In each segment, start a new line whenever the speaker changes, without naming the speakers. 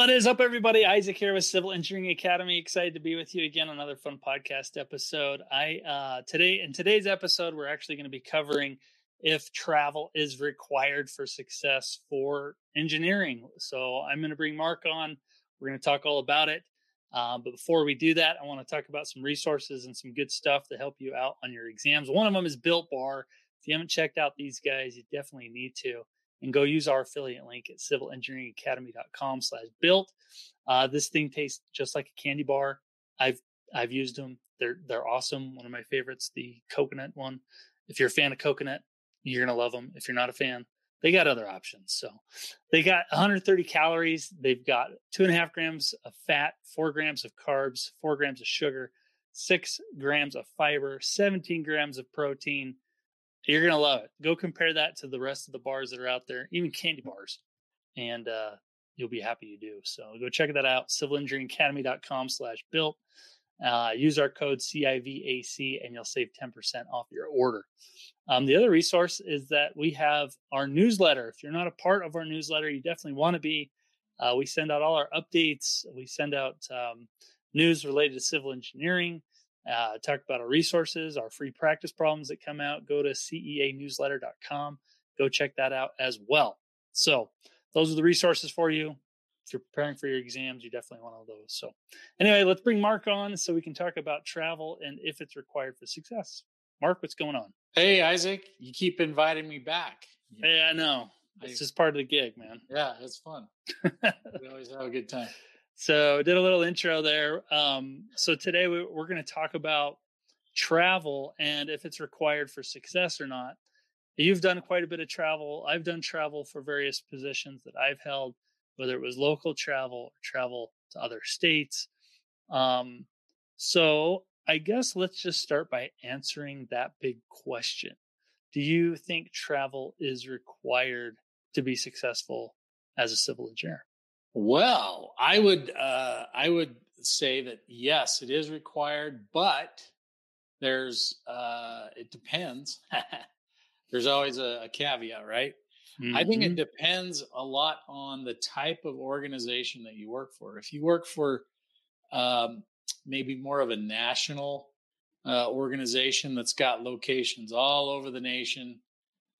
What is up, everybody? Isaac here with Civil Engineering Academy. Excited to be with you again. Another fun podcast episode. I uh, today in today's episode, we're actually going to be covering if travel is required for success for engineering. So I'm going to bring Mark on. We're going to talk all about it. Uh, but before we do that, I want to talk about some resources and some good stuff to help you out on your exams. One of them is Built Bar. If you haven't checked out these guys, you definitely need to and go use our affiliate link at civilengineeringacademy.com slash built. Uh, this thing tastes just like a candy bar. I've I've used them. They're they're awesome. One of my favorites, the coconut one. If you're a fan of coconut, you're gonna love them. If you're not a fan, they got other options. So they got 130 calories. They've got two and a half grams of fat, four grams of carbs, four grams of sugar, six grams of fiber, 17 grams of protein, you're gonna love it. Go compare that to the rest of the bars that are out there, even candy bars, and uh, you'll be happy you do. So go check that out. Civilengineeringacademy.com slash built. Uh, use our code CIVAC and you'll save 10% off your order. Um, the other resource is that we have our newsletter. If you're not a part of our newsletter, you definitely want to be. Uh, we send out all our updates. We send out um, news related to civil engineering uh, talk about our resources, our free practice problems that come out. Go to ceanewsletter.com. Go check that out as well. So, those are the resources for you. If you're preparing for your exams, you definitely want all those. So, anyway, let's bring Mark on so we can talk about travel and if it's required for success. Mark, what's going on?
Hey, Isaac, you keep inviting me back.
Hey, I know. It's just part of the gig, man.
Yeah, it's fun. we always have a good time.
So did a little intro there. Um, so today we, we're going to talk about travel and if it's required for success or not. You've done quite a bit of travel. I've done travel for various positions that I've held, whether it was local travel or travel to other states. Um, so I guess let's just start by answering that big question. Do you think travel is required to be successful as a civil engineer?
Well, I would uh, I would say that yes, it is required, but there's uh, it depends. there's always a, a caveat, right? Mm-hmm. I think it mm-hmm. depends a lot on the type of organization that you work for. If you work for um, maybe more of a national uh, organization that's got locations all over the nation,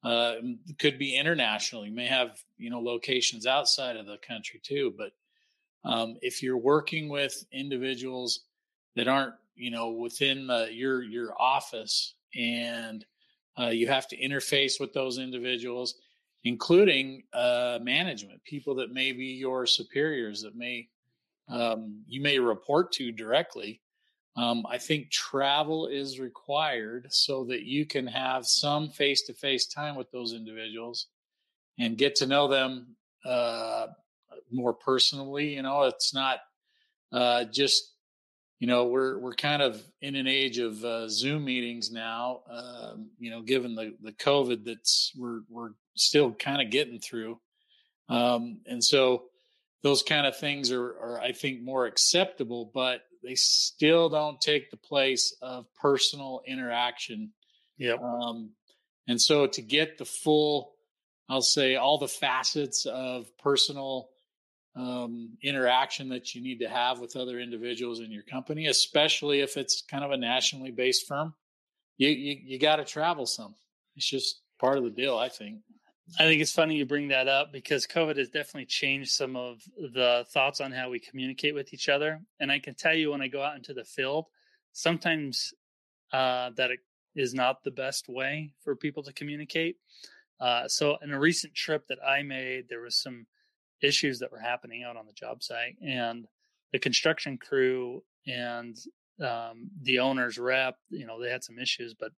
uh, could be international. You may have you know locations outside of the country too. But um, if you're working with individuals that aren't you know within the, your your office and uh, you have to interface with those individuals, including uh, management, people that may be your superiors that may um, you may report to directly. Um, I think travel is required so that you can have some face to face time with those individuals and get to know them uh, more personally. You know, it's not uh, just you know we're we're kind of in an age of uh, Zoom meetings now. Um, you know, given the the COVID that's we're we're still kind of getting through, um, and so those kind of things are, are I think more acceptable, but they still don't take the place of personal interaction.
Yeah.
Um, and so to get the full, I'll say all the facets of personal um, interaction that you need to have with other individuals in your company, especially if it's kind of a nationally based firm, you you, you got to travel some. It's just part of the deal, I think.
I think it's funny you bring that up because COVID has definitely changed some of the thoughts on how we communicate with each other. And I can tell you when I go out into the field, sometimes uh, that is not the best way for people to communicate. Uh, so, in a recent trip that I made, there was some issues that were happening out on the job site, and the construction crew and um, the owner's rep, you know, they had some issues, but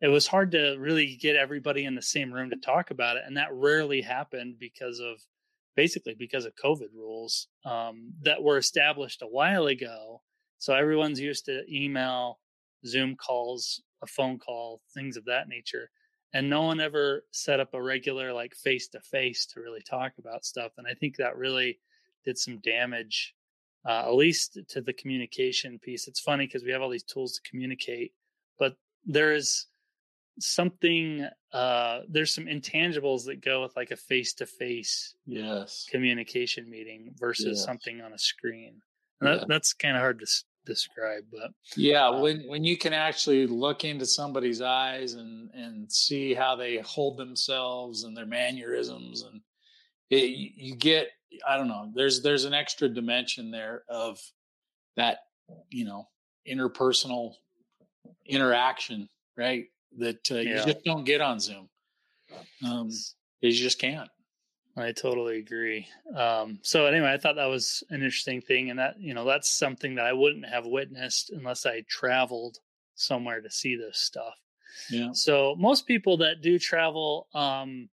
it was hard to really get everybody in the same room to talk about it, and that rarely happened because of basically because of COVID rules um, that were established a while ago. So everyone's used to email, Zoom calls, a phone call, things of that nature. And no one ever set up a regular, like face to face to really talk about stuff. And I think that really did some damage, uh, at least to the communication piece. It's funny because we have all these tools to communicate, but there is something uh there's some intangibles that go with like a face to face
yes.
communication meeting versus yes. something on a screen. That, that's kind of hard to describe but
yeah um, when when you can actually look into somebody's eyes and and see how they hold themselves and their mannerisms and it, you get i don't know there's there's an extra dimension there of that you know interpersonal interaction right that uh, yeah. you just don't get on Zoom. Um, you just can't.
I totally agree. Um, so anyway, I thought that was an interesting thing, and that you know that's something that I wouldn't have witnessed unless I traveled somewhere to see this stuff. Yeah. So most people that do travel, um,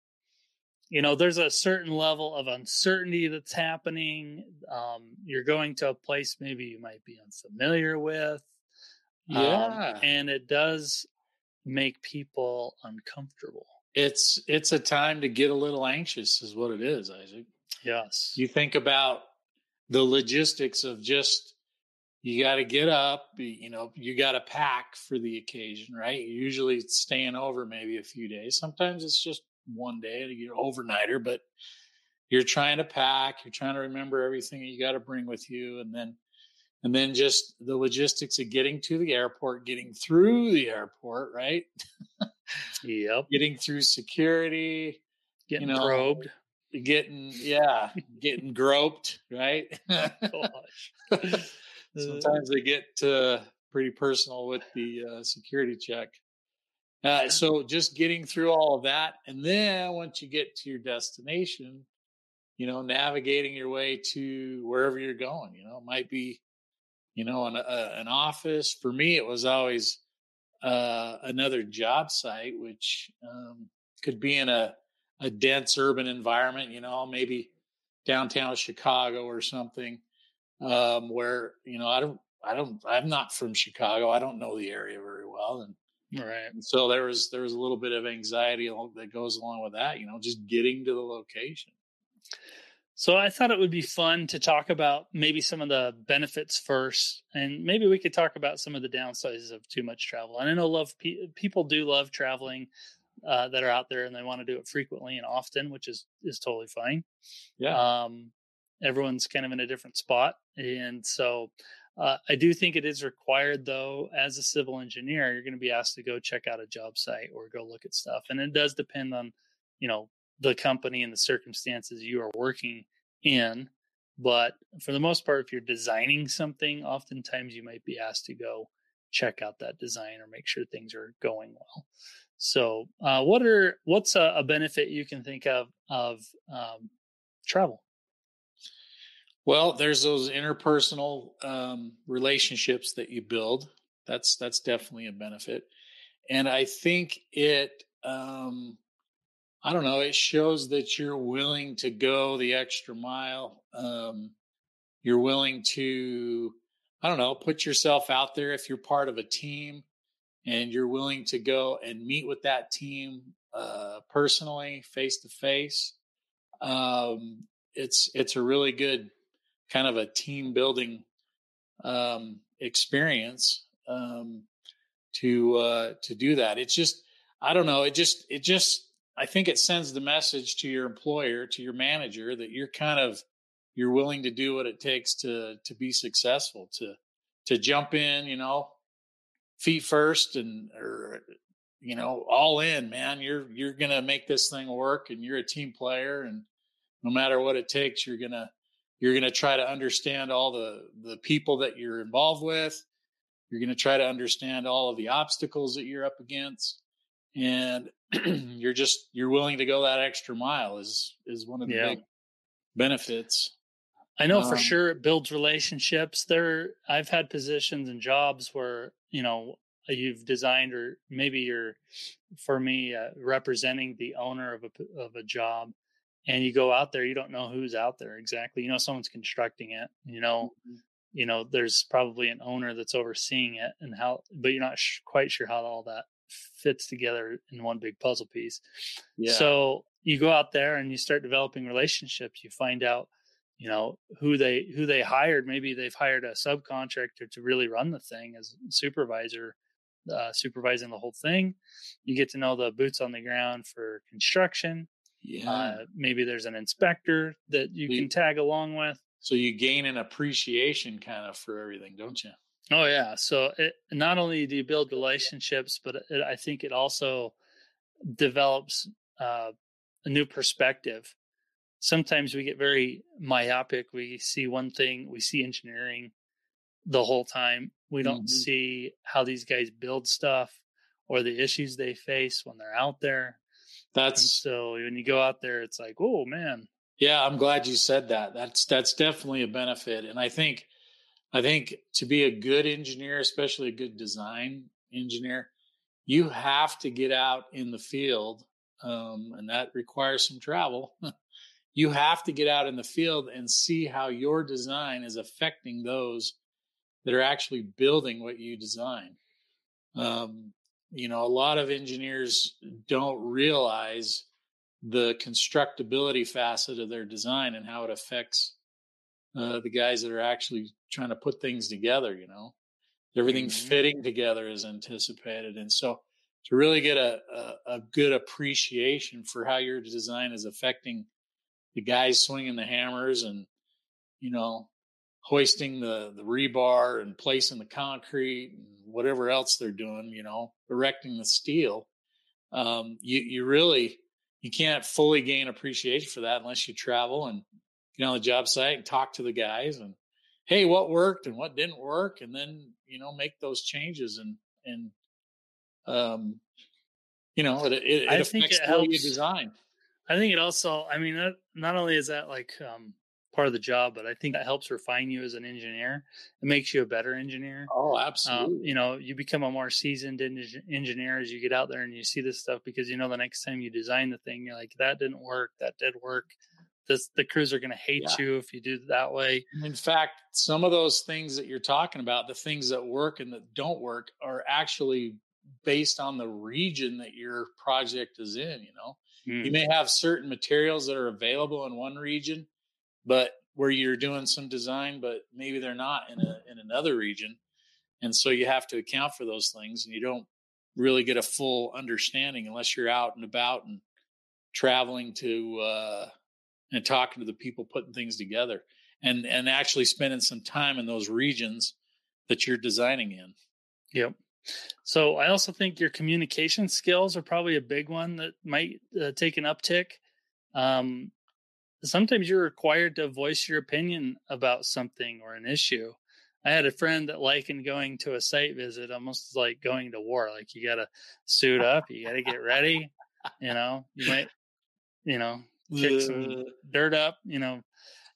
you know, there's a certain level of uncertainty that's happening. Um, you're going to a place maybe you might be unfamiliar with.
Um, yeah.
And it does make people uncomfortable.
It's it's a time to get a little anxious is what it is, Isaac.
Yes.
You think about the logistics of just you got to get up, you know, you got to pack for the occasion, right? You're usually staying over maybe a few days. Sometimes it's just one day, you're overnighter, but you're trying to pack, you're trying to remember everything you got to bring with you and then and then just the logistics of getting to the airport, getting through the airport, right?
yep.
Getting through security,
getting you know, probed,
getting yeah, getting groped, right? Sometimes they get uh, pretty personal with the uh, security check. Uh, so just getting through all of that, and then once you get to your destination, you know, navigating your way to wherever you're going. You know, it might be you know, an, uh, an office. For me, it was always uh, another job site, which um, could be in a, a dense urban environment, you know, maybe downtown Chicago or something, um, where, you know, I don't, I don't, I'm not from Chicago. I don't know the area very well. And,
right.
And so there was, there was a little bit of anxiety that goes along with that, you know, just getting to the location.
So I thought it would be fun to talk about maybe some of the benefits first, and maybe we could talk about some of the downsides of too much travel. And I know love people do love traveling uh, that are out there, and they want to do it frequently and often, which is is totally fine.
Yeah.
Um, everyone's kind of in a different spot, and so uh, I do think it is required, though, as a civil engineer, you're going to be asked to go check out a job site or go look at stuff, and it does depend on you know the company and the circumstances you are working in. But for the most part, if you're designing something, oftentimes you might be asked to go check out that design or make sure things are going well. So, uh, what are what's a, a, benefit you can think of of um, travel?
Well, there's those interpersonal um, relationships that you build. That's that's definitely a benefit, and I think it um, I don't know. It shows that you're willing to go the extra mile. Um, you're willing to, I don't know, put yourself out there if you're part of a team and you're willing to go and meet with that team uh, personally, face to face. It's it's a really good kind of a team building um, experience um, to uh, to do that. It's just I don't know. It just it just I think it sends the message to your employer, to your manager that you're kind of you're willing to do what it takes to to be successful, to to jump in, you know, feet first and or you know, all in, man. You're you're gonna make this thing work and you're a team player and no matter what it takes, you're gonna you're gonna try to understand all the the people that you're involved with. You're gonna try to understand all of the obstacles that you're up against and you're just you're willing to go that extra mile is is one of the yeah. big benefits
i know um, for sure it builds relationships there i've had positions and jobs where you know you've designed or maybe you're for me uh, representing the owner of a of a job and you go out there you don't know who's out there exactly you know someone's constructing it you know mm-hmm. you know there's probably an owner that's overseeing it and how but you're not sh- quite sure how all that fits together in one big puzzle piece. Yeah. so you go out there and you start developing relationships you find out you know who they who they hired. Maybe they've hired a subcontractor to really run the thing as supervisor uh, supervising the whole thing. You get to know the boots on the ground for construction. Yeah. Uh, maybe there's an inspector that you can tag along with.
So you gain an appreciation kind of for everything don't you
oh yeah so it, not only do you build relationships but it, i think it also develops uh, a new perspective sometimes we get very myopic. We see one thing, we see engineering the whole time. We don't mm-hmm. see how these guys build stuff or the issues they face when they're out there. That's and so when you go out there, it's like, oh man.
Yeah, I'm glad you said that. That's that's definitely a benefit. And I think I think to be a good engineer, especially a good design engineer, you have to get out in the field. Um, and that requires some travel. you have to get out in the field and see how your design is affecting those that are actually building what you design. Um, you know, a lot of engineers don't realize the constructability facet of their design and how it affects uh, the guys that are actually trying to put things together. You know, everything mm-hmm. fitting together is anticipated, and so to really get a, a, a good appreciation for how your design is affecting the guys swinging the hammers and you know hoisting the the rebar and placing the concrete and whatever else they're doing you know erecting the steel um, you you really you can't fully gain appreciation for that unless you travel and get on the job site and talk to the guys and hey what worked and what didn't work and then you know make those changes and and um you know it, it, it affects it the way you design
I think it also, I mean, that, not only is that like um, part of the job, but I think that helps refine you as an engineer. It makes you a better engineer.
Oh, absolutely.
Um, you know, you become a more seasoned engineer as you get out there and you see this stuff because you know the next time you design the thing, you're like, that didn't work, that did work. This, the crews are going to hate yeah. you if you do it that way.
In fact, some of those things that you're talking about, the things that work and that don't work, are actually based on the region that your project is in. You know, Mm. You may have certain materials that are available in one region, but where you're doing some design, but maybe they're not in a in another region. And so you have to account for those things and you don't really get a full understanding unless you're out and about and traveling to uh and talking to the people putting things together and and actually spending some time in those regions that you're designing in.
Yep. So I also think your communication skills are probably a big one that might uh, take an uptick. Um, sometimes you're required to voice your opinion about something or an issue. I had a friend that likened going to a site visit almost like going to war. Like you got to suit up, you got to get ready. You know, you might, you know, kick some dirt up. You know,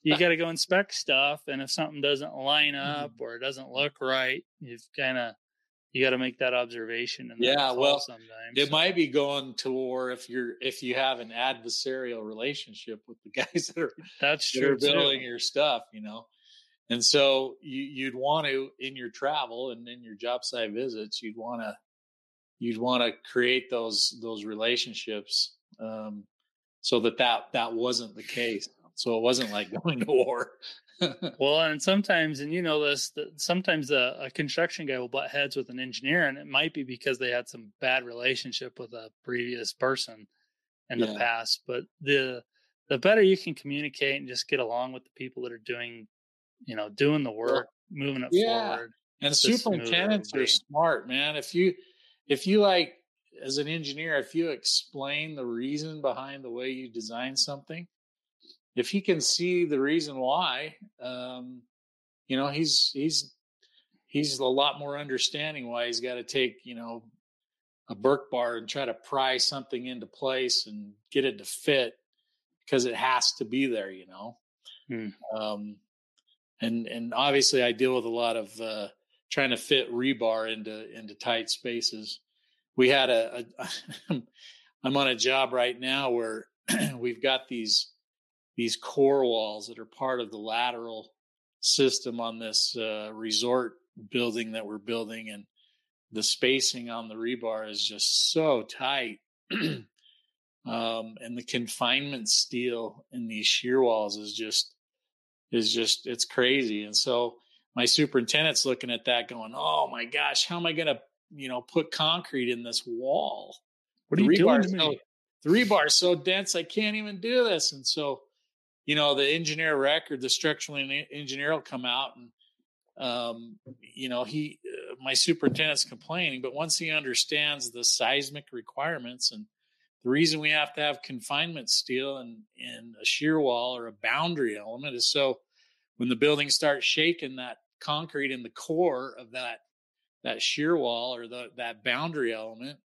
you got to go inspect stuff, and if something doesn't line up mm-hmm. or it doesn't look right, you've kind of you got to make that observation.
And yeah, well, sometimes it so. might be going to war if you're if you have an adversarial relationship with the guys that are
that's true
that are building too. your stuff, you know. And so you, you'd want to in your travel and in your job site visits, you'd want to you'd want to create those those relationships um, so that that that wasn't the case. So it wasn't like going to war.
well, and sometimes, and you know this, that sometimes a, a, construction guy will butt heads with an engineer, and it might be because they had some bad relationship with a previous person in yeah. the past. But the the better you can communicate and just get along with the people that are doing, you know, doing the work, moving it yeah. forward.
And superintendents are smart, man. If you if you like as an engineer, if you explain the reason behind the way you design something, if he can see the reason why, um, you know, he's he's he's a lot more understanding why he's got to take you know a Burke bar and try to pry something into place and get it to fit because it has to be there, you know. Hmm. Um, and and obviously, I deal with a lot of uh, trying to fit rebar into into tight spaces. We had a, a I'm on a job right now where we've got these these core walls that are part of the lateral system on this uh, resort building that we're building and the spacing on the rebar is just so tight. Um, and the confinement steel in these shear walls is just is just it's crazy. And so my superintendent's looking at that going oh my gosh how am i going to you know put concrete in this wall
what are you doing to me?
So, the rebar is so dense i can't even do this and so you know the engineer record the structural engineer will come out and um, you know he uh, my superintendent's complaining but once he understands the seismic requirements and the reason we have to have confinement steel and, and a shear wall or a boundary element is so when the building starts shaking, that concrete in the core of that that shear wall or the, that boundary element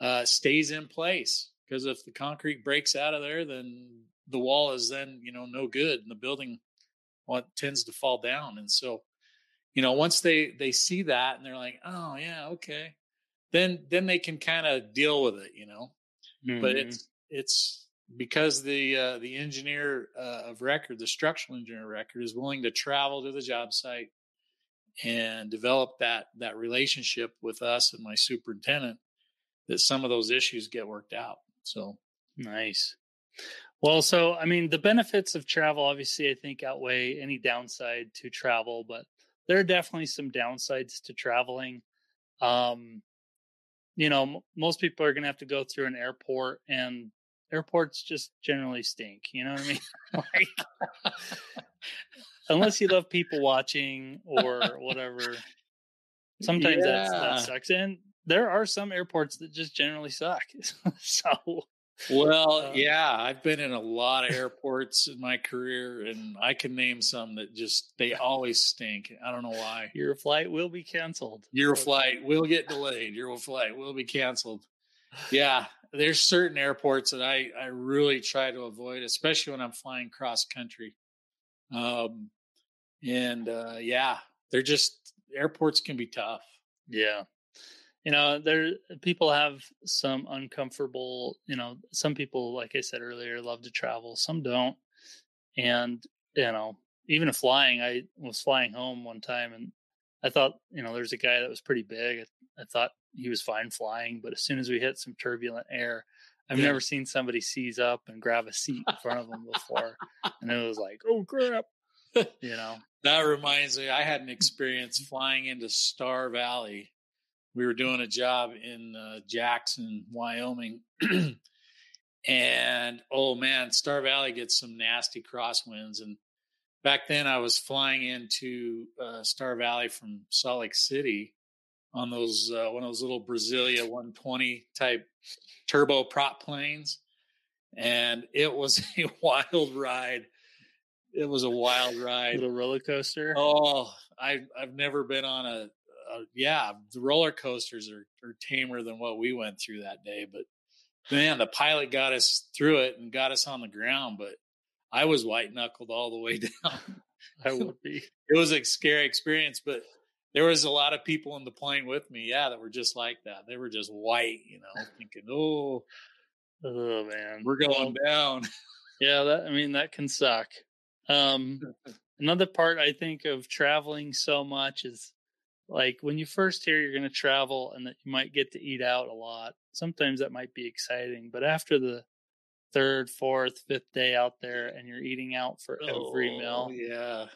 uh, stays in place. Because if the concrete breaks out of there, then the wall is then you know no good, and the building well, tends to fall down. And so, you know, once they they see that and they're like, oh yeah, okay, then then they can kind of deal with it, you know. Mm-hmm. But it's it's because the uh, the engineer uh, of record, the structural engineer of record, is willing to travel to the job site and develop that that relationship with us and my superintendent, that some of those issues get worked out. So
nice. Well, so I mean, the benefits of travel obviously I think outweigh any downside to travel, but there are definitely some downsides to traveling. Um, you know, m- most people are going to have to go through an airport and airports just generally stink. You know what I mean? like, unless you love people watching or whatever. Sometimes yeah. that sucks. And there are some airports that just generally suck. so
well, uh, yeah, I've been in a lot of airports in my career, and I can name some that just they always stink. I don't know why.
Your flight will be canceled.
Your flight will get delayed. Your flight will be canceled. Yeah, there's certain airports that I I really try to avoid, especially when I'm flying cross country. Um, and uh, yeah, they're just airports can be tough.
Yeah, you know there people have some uncomfortable you know some people like i said earlier love to travel some don't and you know even flying i was flying home one time and i thought you know there's a guy that was pretty big i, I thought he was fine flying but as soon as we hit some turbulent air i've yeah. never seen somebody seize up and grab a seat in front of them before and it was like oh crap you know
that reminds me i had an experience flying into star valley we were doing a job in uh, Jackson, Wyoming. and oh man, Star Valley gets some nasty crosswinds. And back then I was flying into uh, Star Valley from Salt Lake City on those, uh, one of those little Brasilia 120 type turbo prop planes. And it was a wild ride. It was a wild ride.
Little roller coaster.
Oh, I, I've never been on a, uh, yeah, the roller coasters are, are tamer than what we went through that day. But man, the pilot got us through it and got us on the ground. But I was white knuckled all the way down.
I would be.
it was a scary experience, but there was a lot of people in the plane with me, yeah, that were just like that. They were just white, you know, thinking, "Oh,
oh man,
we're going down."
Yeah, that I mean that can suck. Um, another part I think of traveling so much is like when you first hear you're going to travel and that you might get to eat out a lot sometimes that might be exciting but after the third fourth fifth day out there and you're eating out for oh, every meal
yeah.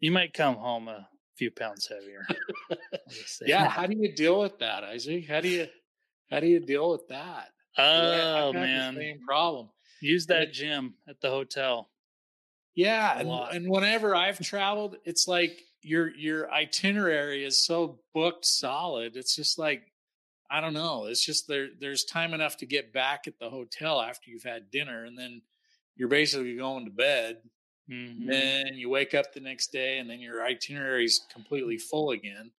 you might come home a few pounds heavier
yeah how do you deal with that isaac? How do you how do you deal with that?
Oh man.
same problem
use that gym at the hotel
yeah and, and whenever i've traveled it's like your your itinerary is so booked solid. It's just like I don't know. It's just there. There's time enough to get back at the hotel after you've had dinner, and then you're basically going to bed. Mm-hmm. Then you wake up the next day, and then your itinerary is completely full again.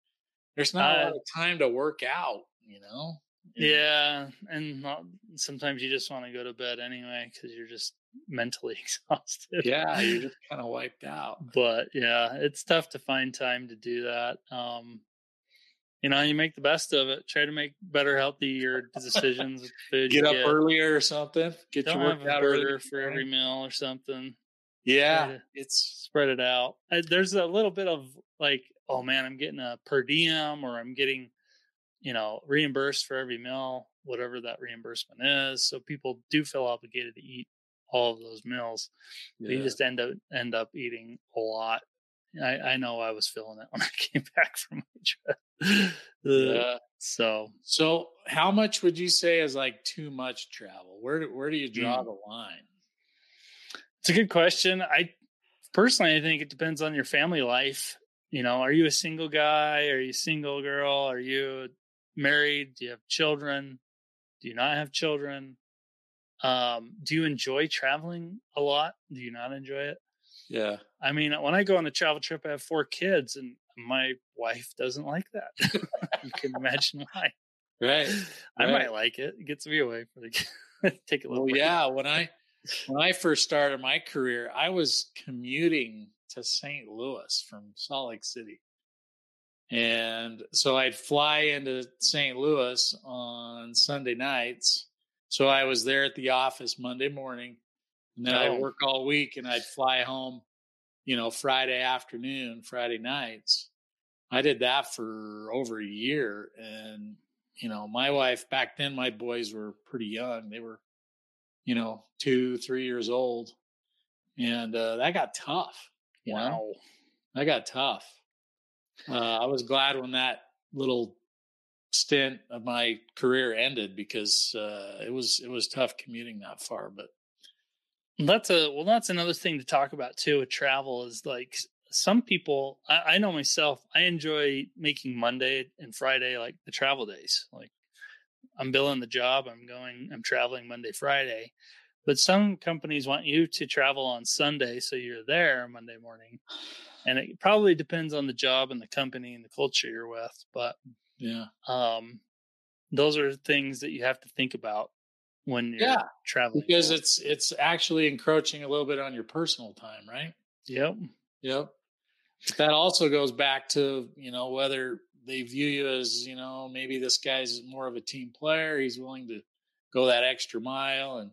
There's not uh, a lot of time to work out, you know.
Yeah, and not, sometimes you just want to go to bed anyway because you're just mentally exhausted.
Yeah, you're just kind of wiped out.
But yeah, it's tough to find time to do that. Um, you know, you make the best of it. Try to make better, healthier decisions with food.
Get up
get.
earlier or something. Get
Don't
your workout early.
burger for every meal or something.
Yeah, it's
Spread it out. Uh, There's a little bit of like, oh man, I'm getting a per diem or I'm getting, you know, reimbursed for every meal, whatever that reimbursement is. So people do feel obligated to eat all of those meals. But You just end up end up eating a lot. I, I know I was feeling it when I came back from my trip. Uh,
Yeah.
So
So, how much would you say is like too much travel? Where do, where do you draw
Mm.
the line?
it's a good question. I personally I think it depends on your family life. You know, are you a single guy? Are you a single girl? Are you married? Do you have children? Do you not have children? Um, do you enjoy traveling a lot? Do you not enjoy it?
Yeah,
I mean, when I go on a travel trip, I have four kids, and my wife doesn't like that. you can imagine why.
right.
I
Right.
might like it. It gets me away from the. Take a little.
Well,
break.
yeah. When I when I first started my career, I was commuting to St. Louis from Salt Lake City, and so I'd fly into St. Louis on Sunday nights. So I was there at the office Monday morning, and then. I'd work all week, and I'd fly home, you know, Friday afternoon, Friday nights. I did that for over a year, and you know, my wife back then, my boys were pretty young. They were, you know, two, three years old. And uh, that got tough. you know?
Wow.
That got tough. Uh, I was glad when that little stint of my career ended because uh, it was it was tough commuting that far. But
That's a well. That's another thing to talk about too. With travel is like some people. I, I know myself. I enjoy making Monday and Friday like the travel days. Like I'm billing the job. I'm going. I'm traveling Monday, Friday. But some companies want you to travel on Sunday, so you're there Monday morning. And it probably depends on the job and the company and the culture you're with. But
yeah,
um, those are things that you have to think about when you're
Yeah,
traveling.
because it's it's actually encroaching a little bit on your personal time, right?
yep.
Yep. That also goes back to, you know, whether they view you as, you know, maybe this guy's more of a team player. He's willing to go that extra mile and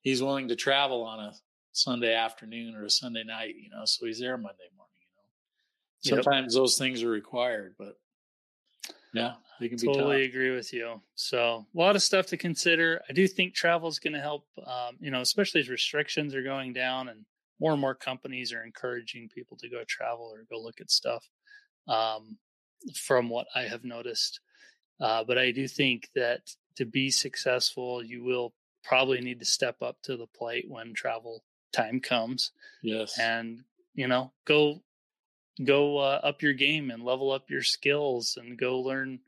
he's willing to travel on a Sunday afternoon or a Sunday night, you know, so he's there Monday morning, you know.
Yep.
Sometimes those things are required, but yeah, they can
totally agree with you. So a lot of stuff to consider. I do think travel is going to help um, you know especially as restrictions are going down and more and more companies are encouraging people to go travel or go look at stuff um, from what i have noticed. Uh, but i do think that to be successful you will probably need to step up to the plate when travel time comes
Yes.
and you know go go uh, up your game and level up your skills and go learn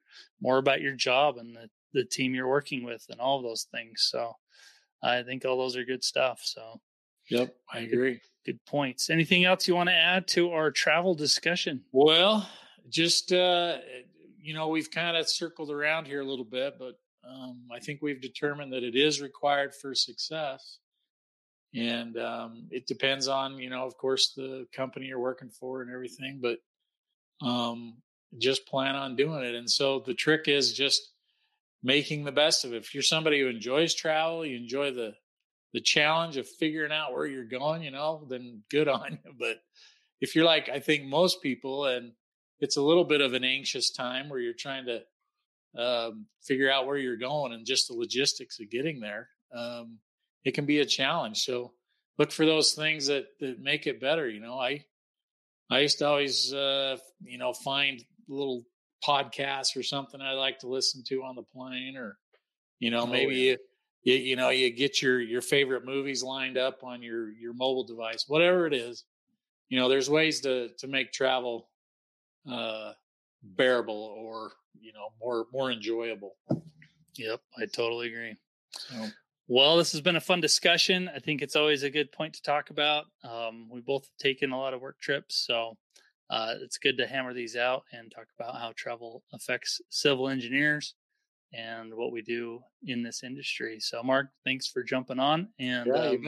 more about your job and the, the team you're working with and all of those things. So i think all those are good stuff. So
yep, I agree.
good points. Anything else you want to add to our travel discussion?
Well, just uh, you know, we've kind of circled around here a little bit, but um, I think we've determined that it is required for success, and um, it depends on you know, of course, the company you're working for and everything, but um, just plan on doing it. And so the trick is just making the best of it. If you're somebody who enjoys travel, you enjoy the the challenge of figuring out where you're going, you know, then good on you. But if you're like I think most people, and it's a little bit of an anxious time where you're trying to um, figure out where you're going and just the logistics of getting there, um, it can be a challenge. So look for those things that that make it better. You know, I I used to always uh, you know find little podcasts or something I like to listen to on the plane, or you know
Oh,
maybe
yeah.
you, you you know you get your your favorite movies lined up on your your mobile device, whatever it is. You know, there's ways to to make travel uh, bearable or you know more more enjoyable.
yep i totally agree
So,
well this has been a fun discussion i think it's always a good point to talk about um, we both have taken a lot of work trips so uh, it's good to hammer these out and talk about how travel affects civil engineers and what we do in this industry. So, Mark, thanks for jumping on. And
yeah,
um,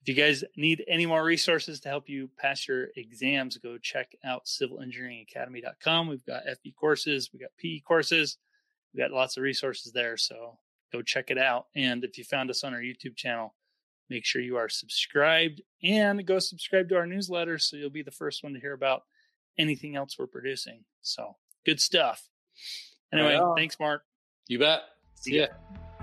if you guys need any more resources to help you pass your exams, go check out civilengineeringacademy.com. We've got FE courses, we got PE courses, we got lots of resources there. So go check it out. And if you found us on our YouTube channel, make sure you are subscribed and go subscribe to our newsletter so you'll be the first one to hear about anything else we're producing. So good stuff. Anyway,
Right
thanks, Mark.
You bet.
See
See
ya.
ya.